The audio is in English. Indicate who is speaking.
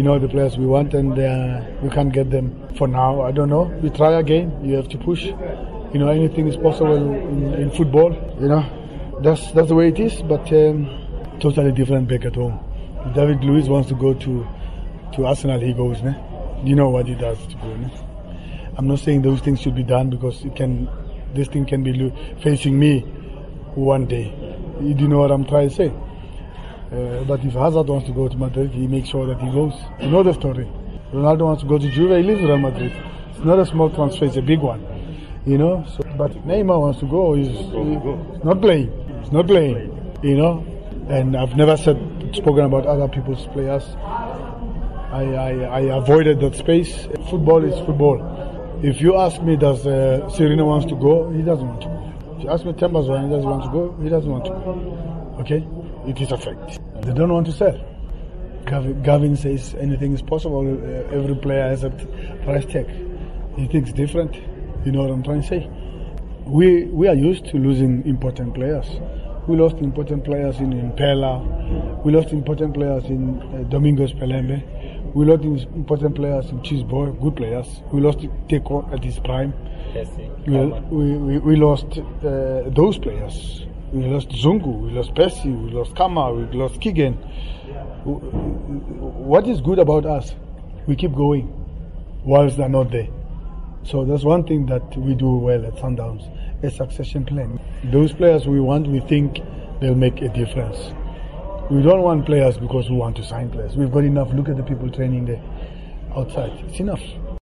Speaker 1: you know, the players we want, and uh, we can't get them for now. I don't know. We try again. You have to push. You know, anything is possible in, in football. You know, that's that's the way it is. But um, totally different back at home. David Luiz wants to go to to Arsenal, he goes. Ne? You know what he does to go. I'm not saying those things should be done because it can. This thing can be lo- facing me one day. You know what I'm trying to say? Uh, but if Hazard wants to go to Madrid, he makes sure that he goes. You know the story. Ronaldo wants to go to Juve, he leaves Real Madrid. It's not a small transfer, it's a big one. You know, so, but Neymar wants to go, he's, not playing. He's not playing. You know, and I've never said spoken about other people's players. I, I, I avoided that space. Football is football. If you ask me, does uh, Serena wants to go? He doesn't want to go. If you ask me, Tembas he doesn't want to go. He doesn't want to go. Okay, it is a fact. They don't want to sell. Gavin, Gavin says anything is possible. Uh, every player has a price tag. He thinks different. You know what I'm trying to say? We we are used to losing important players. We lost important players in Mphela. We lost important players in uh, Domingos Pelembe. We lost important players in Cheeseboy, good players. We lost Teko at his prime. We, we, we, we lost uh, those players. We lost Zungu, we lost Percy, we lost Khama, we lost Keegan. What is good about us? We keep going whilst they're not there. So that's one thing that we do well at Sundowns, a succession plan. Those players we want, we think they'll make a difference. We don't want players because we want to sign players. We've got enough. Look at the people training there outside. It's enough.